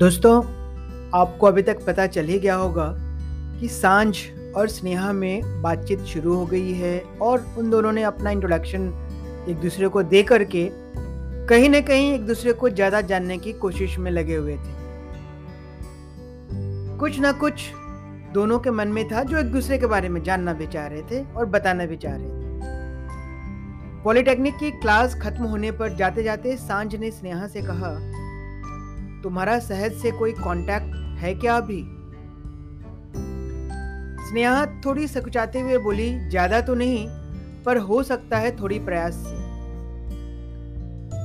दोस्तों, आपको अभी तक पता चल ही गया होगा कि साँझ और स्नेहा में बातचीत शुरू हो गई है और उन दोनों ने अपना इंट्रोडक्शन एक दूसरे को दे करके कहीं ना कहीं एक दूसरे को ज़्यादा जानने की कोशिश में लगे हुए थे। कुछ ना कुछ दोनों के मन में था जो एक दूसरे के बारे में जानना भी चाह रहे थे और बताना भी चाह रहे थे। पॉलिटेक्निक की क्लास खत्म होने पर जाते जाते साँझ ने स्नेहा से कहा तुम्हारा सहज से कोई कांटेक्ट है क्या अभी? स्नेहा थोड़ी सकुचाते हुए बोली, ज़्यादा तो नहीं, पर हो सकता है थोड़ी प्रयास से।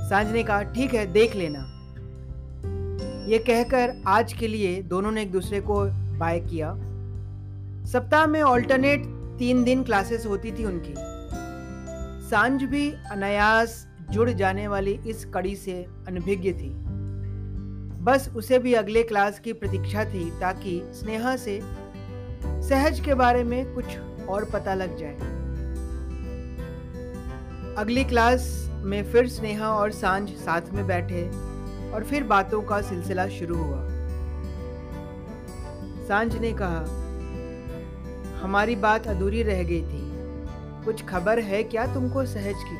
साँझ ने कहा, ठीक है, देख लेना। ये कहकर आज के लिए दोनों ने एक दूसरे को बाय किया। सप्ताह में ऑल्टरनेट तीन दिन क्लासेस होती थी उनकी। साँझ भी अनायास जुड़ जाने वाली इस कड़ी से अनभिज्ञ थी। बस उसे भी अगले क्लास की प्रतीक्षा थी ताकि स्नेहा से सहज के बारे में कुछ और पता लग जाए। अगली क्लास में फिर स्नेहा और साँझ साथ में बैठे और फिर बातों का सिलसिला शुरू हुआ। साँझ ने कहा, हमारी बात अधूरी रह गई थी। कुछ खबर है क्या तुमको सहज की?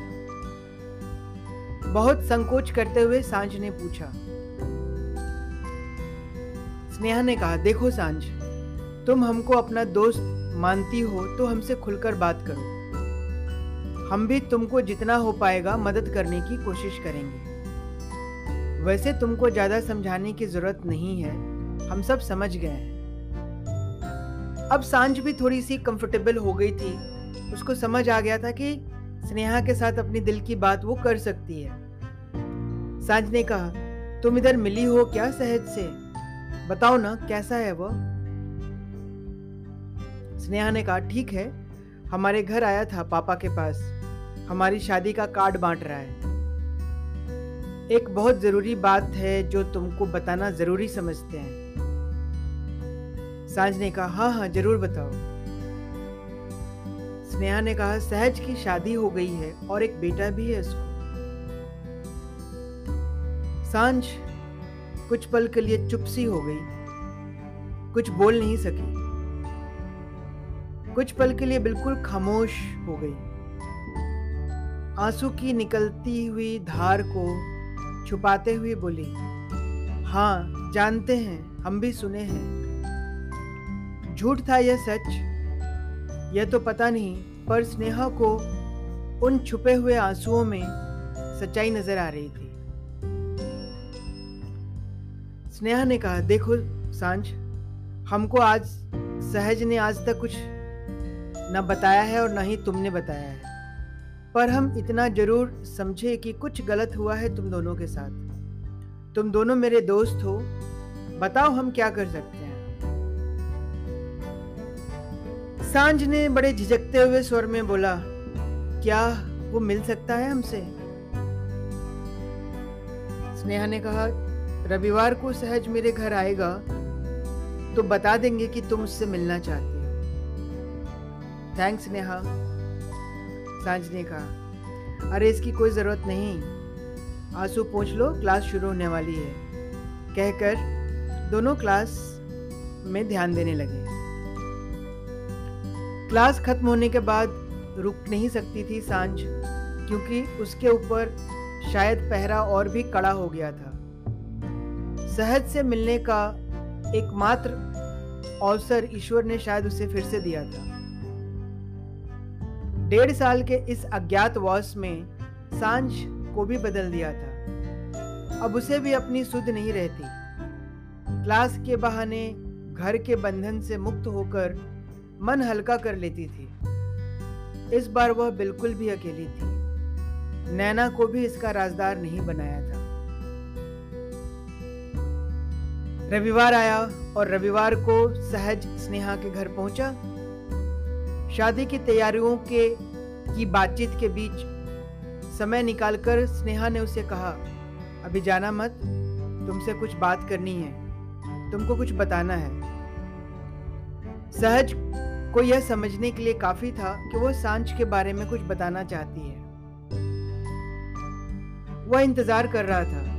बहुत संकोच करते हुए साँझ ने पूछा स्नेहा ने कहा, देखो साँझ, तुम हमको अपना दोस्त मानती हो तो हमसे खुलकर बात करो। हम भी तुमको जितना हो पाएगा मदद करने की कोशिश करेंगे। वैसे तुमको ज़्यादा समझाने की ज़रूरत नहीं है, हम सब समझ गए हैं। अब साँझ भी थोड़ी सी कंफर्टेबल हो गई थी। उसको समझ आ गया था कि स्नेहा के साथ अपनी दिल की बात वो कर सकती है। साँझ ने कहा, तुम इधर मिली हो क्या सहज से? बताओ ना, कैसा है वो? स्नेहा ने कहा, ठीक है, हमारे घर आया था पापा के पास। हमारी शादी का कार्ड बांट रहा है। एक बहुत ज़रूरी बात है जो तुमको बताना ज़रूरी समझते हैं। साँझ ने कहा हाँ हाँ ज़रूर बताओ। स्नेहा ने कहा, सहज की शादी हो गई है और एक बेटा भी है उसको साँझ कुछ पल के लिए चुप सी हो गई। कुछ बोल नहीं सकी। कुछ पल के लिए बिल्कुल खामोश हो गई। आँसू की निकलती हुई धार को छुपाते हुए बोली हाँ जानते हैं, हम भी सुने हैं। झूठ था यह सच? यह तो पता नहीं, पर स्नेहा को उन छुपे हुए आंसुओं में सच्चाई नज़र आ रही थी। स्नेहा ने कहा, देखो साँझ, हमको आज, सहज ने आज तक कुछ न बताया है और न ही तुमने बताया है। पर हम इतना ज़रूर समझे कि कुछ गलत हुआ है तुम दोनों के साथ। तुम दोनों मेरे दोस्त हो, बताओ हम क्या कर सकते हैं? साँझ ने बड़े झिझकते हुए स्वर में बोला, क्या वो मिल सकता है हमसे? स्नेहा ने कहा रविवार को सहज मेरे घर आएगा तो बता देंगे कि तुम उससे मिलना चाहती हो। थैंक्स नेहा। साँझ ने कहा अरे, इसकी कोई ज़रूरत नहीं। आँसू पूछ लो, क्लास शुरू होने वाली है। कहकर, दोनों क्लास में ध्यान देने लगे। क्लास खत्म होने के बाद रुक नहीं सकती थी साँझ, क्योंकि उसके ऊपर शायद पहरा और भी कड़ा हो गया था। सहज से मिलने का एकमात्र अवसर ईश्वर ने शायद उसे फिर से दिया था। डेढ़ साल के इस अज्ञात अज्ञातवास में साँझ को भी बदल दिया था। अब उसे भी अपनी सुध नहीं रहती। क्लास के बहाने घर के बंधन से मुक्त होकर मन हल्का कर लेती थी। इस बार वह बिल्कुल भी अकेली थी। नैना को भी इसका राजदार नहीं बनाया था। रविवार आया और रविवार को सहज स्नेहा के घर पहुँचा। शादी की तैयारियों के, की बातचीत के बीच समय निकालकर स्नेहा ने उसे कहा, अभी जाना मत, तुमसे कुछ बात करनी है, तुमको कुछ बताना है। सहज को यह समझने के लिए काफ़ी था कि वह साँझ के बारे में कुछ बताना चाहती है। वह इंतज़ार कर रहा था।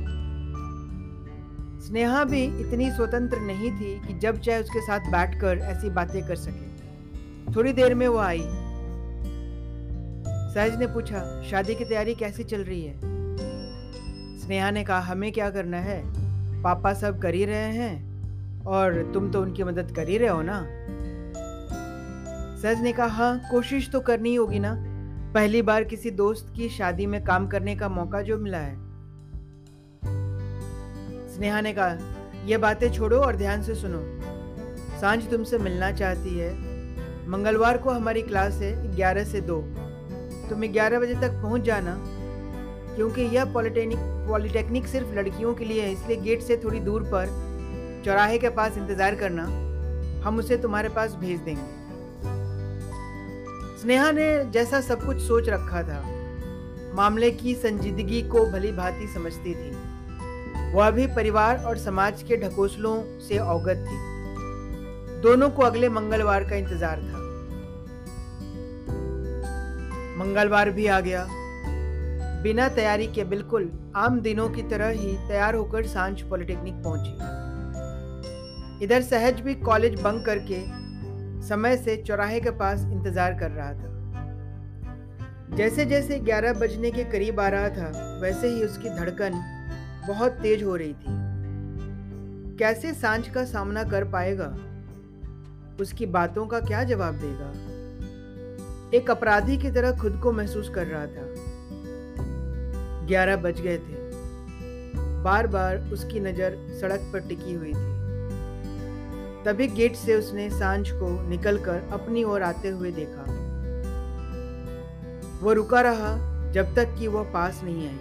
स्नेहा भी इतनी स्वतंत्र नहीं थी कि जब चाहे उसके साथ बैठकर ऐसी बातें कर सके। थोड़ी देर में वो आई। सहज ने पूछा, शादी की तैयारी कैसी चल रही है? स्नेहा ने कहा, हमें क्या करना है? पापा सब कर ही रहे हैं और तुम तो उनकी मदद कर ही रहे हो ना? सहज ने कहा हाँ कोशिश तो करनी होगी ना। पहली बार किसी दोस्त की शादी में काम करने का मौका जो मिला है स्नेहा ने कहा यह बातें छोड़ो और ध्यान से सुनो। साँझ तुमसे मिलना चाहती है। मंगलवार को हमारी क्लास है ग्यारह से दो। तुम ग्यारह बजे तक पहुँच जाना, क्योंकि यह पॉलिटेक्निक पॉलिटेक्निक सिर्फ़ लड़कियों के लिए है, इसलिए गेट से थोड़ी दूर पर चौराहे के पास इंतज़ार करना। हम उसे तुम्हारे पास भेज देंगे। स्नेहा ने जैसा सब कुछ सोच रखा था, मामले की संजीदगी को भली भांति समझती थी। वह भी परिवार और समाज के ढकोसलों से अवगत थी। दोनों को अगले मंगलवार का इंतज़ार था। मंगलवार भी आ गया। बिना तैयारी के बिल्कुल आम दिनों की तरह ही तैयार होकर साँझ पॉलिटेक्निक पहुँची। इधर सहज भी कॉलेज बंक करके समय से चौराहे के पास इंतज़ार कर रहा था। जैसे जैसे 11 बजने के करीब आ रहा था, वैसे ही उसकी धड़कन बहुत तेज हो रही थी। कैसे साँझ का सामना कर पाएगा? उसकी बातों का क्या जवाब देगा? एक अपराधी की तरह खुद को महसूस कर रहा था। ग्यारह बज गए थे। बार बार उसकी नज़र सड़क पर टिकी हुई थी। तभी गेट से उसने साँझ को निकलकर अपनी ओर आते हुए देखा। वो रुका रहा जब तक कि वह पास नहीं आई।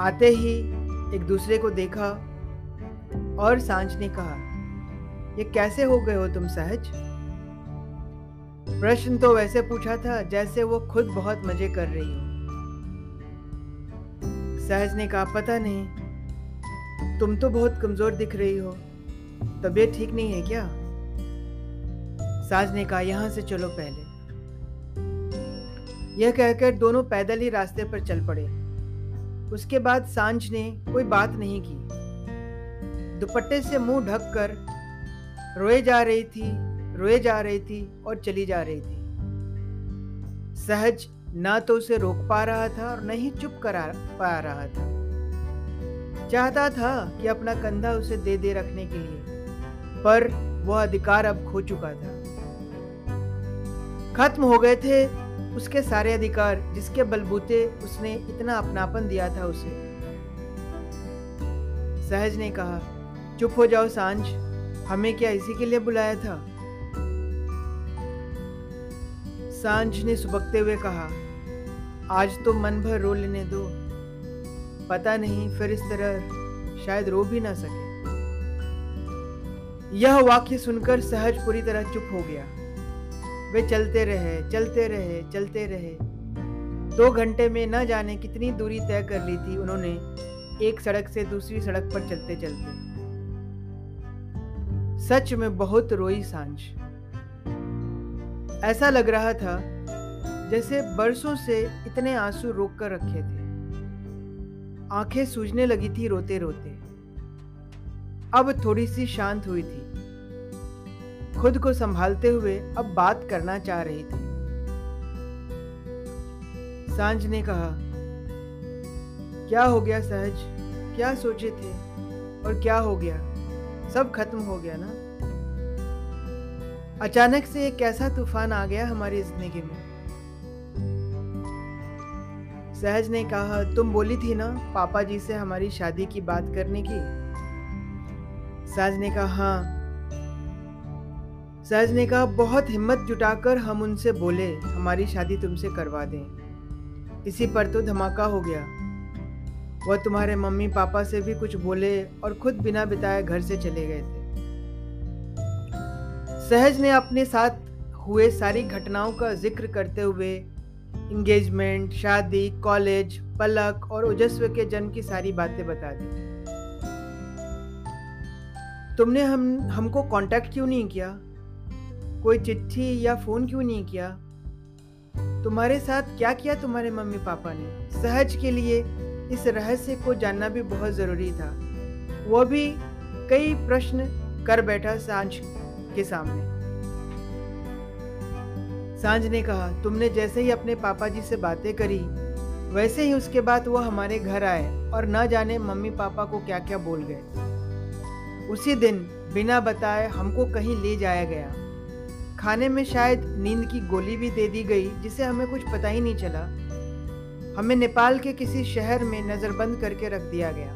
आते ही एक दूसरे को देखा और साँझ ने कहा, ये कैसे हो गए हो तुम सहज? प्रश्न तो वैसे पूछा था जैसे वो खुद बहुत मज़े कर रही हो। सहज ने कहा, पता नहीं, तुम तो बहुत कमज़ोर दिख रही हो, तबीयत ठीक नहीं है क्या? साज ने कहा, यहाँ से चलो पहले। यह कहकर दोनों पैदल ही रास्ते पर चल पड़े। उसके बाद साँझ ने कोई बात नहीं की। दुपट्टे से मुँह ढककर रोए जा रही थी, रोए जा रही थी और चली जा रही थी। सहज ना तो उसे रोक पा रहा था और न ही चुप करा पा रहा था। चाहता था कि अपना कंधा उसे दे दे रखने के लिए, पर वह अधिकार अब खो चुका था। खत्म हो गए थे उसके सारे अधिकार, जिसके बलबूते उसने इतना अपनापन दिया था उसे। सहज ने कहा, चुप हो जाओ साँझ, हमें क्या इसी के लिए बुलाया था? साँझ ने सुबकते हुए कहा, आज तो मन भर रो लेने दो। पता नहीं फिर इस तरह शायद रो भी ना सके। यह वाक्य सुनकर सहज पूरी तरह चुप हो गया। वे चलते रहे चलते रहे चलते रहे। दो घंटे में न जाने कितनी दूरी तय कर ली थी उन्होंने एक सड़क से दूसरी सड़क पर चलते चलते। सच में बहुत रोई साँझ। ऐसा लग रहा था जैसे बरसों से इतने आँसू रोक कर रखे थे। आँखें सूजने लगी थी रोते रोते अब थोड़ी सी शांत हुई थी। खुद को संभालते हुए अब बात करना चाह रही थी। साँझ ने कहा, क्या हो गया सहज? क्या सोचे थे? और क्या हो गया? सब खत्म हो गया ना? अचानक से एक कैसा तूफ़ान आ गया हमारी ज़िंदगी में। सहज ने कहा, तुम बोली थी ना पापा जी से हमारी शादी की बात करने की? सहज ने कहा हाँ सहज ने कहा, बहुत हिम्मत जुटाकर हम उनसे बोले, हमारी शादी तुमसे करवा दें। इसी पर तो धमाका हो गया। वह तुम्हारे मम्मी पापा से भी कुछ बोले और खुद बिना बिताए घर से चले गए थे। सहज ने अपने साथ हुए सारी घटनाओं का ज़िक्र करते हुए इंगेजमेंट शादी कॉलेज पलक और ओजस्व के जन्म की सारी बातें बता दी। तुमने हम, हमको कांटेक्ट क्यों नहीं किया? कोई चिट्ठी या फ़ोन क्यों नहीं किया? तुम्हारे साथ क्या किया तुम्हारे मम्मी पापा ने? सहज के लिए इस रहस्य को जानना भी बहुत ज़रूरी था। वो भी कई प्रश्न कर बैठा साँझ के सामने। साँझ ने कहा, तुमने जैसे ही अपने पापा जी से बातें करी, वैसे ही उसके बाद वो हमारे घर आए और न जाने मम्मी पापा को क्या क्या बोल गए। उसी दिन बिना बताए हमको कहीं ले जाया गया। खाने में शायद नींद की गोली भी दे दी गई, जिसे हमें कुछ पता ही नहीं चला। हमें नेपाल के किसी शहर में नज़रबंद करके रख दिया गया।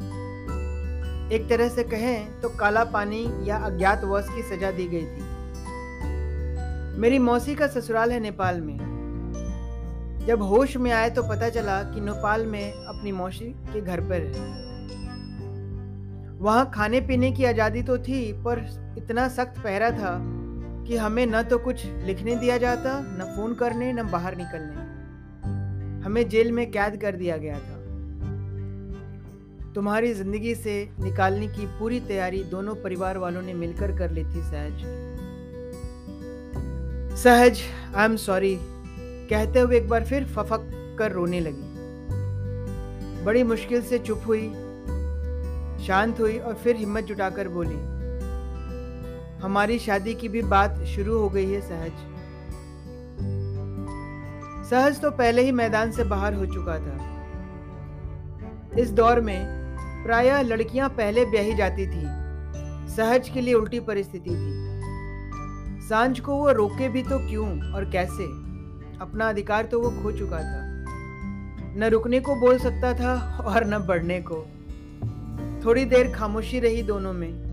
एक तरह से कहें तो काला पानी या अज्ञातवास की सजा दी गई थी। मेरी मौसी का ससुराल है नेपाल में। जब होश में आए तो पता चला कि नेपाल में अपनी मौसी के घर पर है। वहाँ खाने पीने की आज़ादी तो थी, पर इतना सख्त पहरा था कि हमें न तो कुछ लिखने दिया जाता, न फ़ोन करने, न बाहर निकलने। हमें जेल में कैद कर दिया गया था। तुम्हारी ज़िंदगी से निकालने की पूरी तैयारी दोनों परिवार वालों ने मिलकर कर ली थी, सहज। सहज आई एम सॉरी कहते हुए एक बार फिर फफक कर रोने लगी। बड़ी मुश्किल से चुप हुई, शांत हुई और फिर हिम्मत जुटाकर बोली हमारी शादी की भी बात शुरू हो गई है, सहज। सहज तो पहले ही मैदान से बाहर हो चुका था। इस दौर में प्रायः लड़कियाँ पहले ब्याही जाती थी। सहज के लिए उल्टी परिस्थिति थी। साँझ को वो रोके भी तो क्यों और कैसे? अपना अधिकार तो वो खो चुका था। न रुकने को बोल सकता था और न बढ़ने को। थोड़ी देर खामोशी रही दोनों में।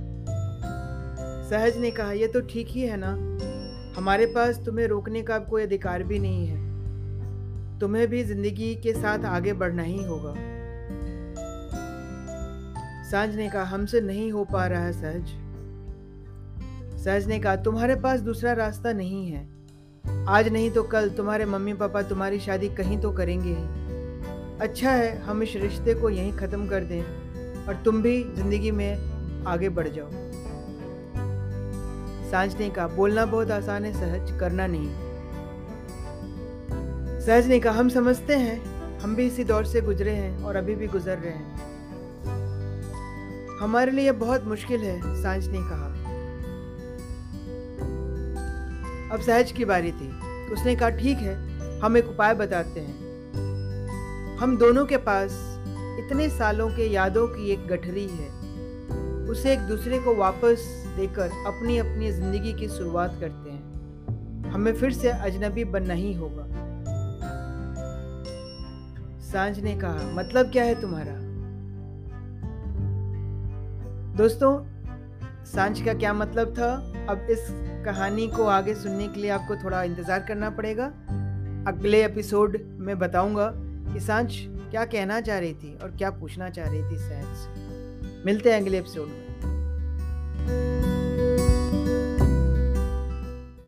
सहज ने कहा यह तो ठीक ही है ना। हमारे पास तुम्हें रोकने का कोई अधिकार भी नहीं है। तुम्हें भी ज़िंदगी के साथ आगे बढ़ना ही होगा। साँझ ने कहा, हमसे नहीं हो पा रहा है सहज। सहज ने कहा, तुम्हारे पास दूसरा रास्ता नहीं है। आज नहीं तो कल तुम्हारे मम्मी पापा तुम्हारी शादी कहीं तो करेंगे ही। अच्छा है, हम इस रिश्ते को यहीं ख़त्म कर दें और तुम भी ज़िंदगी में आगे बढ़ जाओ। साँझ ने कहा बोलना बहुत आसान है, सहज करना नहीं। सहज ने कहा हम समझते हैं, हम भी इसी दौर से गुजरे हैं और अभी भी गुजर रहे हैं। हमारे लिए बहुत मुश्किल है साँझ ने कहा अब सहज की बारी थी। उसने कहा, ठीक है, हम एक उपाय बताते हैं। हम दोनों के पास इतने सालों के यादों की एक गठरी है। उसे एक दूसरे को वापस देकर अपनी अपनी ज़िंदगी की शुरुआत करते हैं। हमें फिर से अजनबी बनना ही होगा। साँझ ने कहा मतलब क्या है तुम्हारा? दोस्तों, साँझ का क्या मतलब था? अब इस कहानी को आगे सुनने के लिए आपको थोड़ा इंतज़ार करना पड़ेगा। अगले एपिसोड में बताऊँगा कि साँझ क्या कहना चाह रही थी और क्या पूछना चाह रही थी सहज से मिलते हैं अगले एपिसोड में।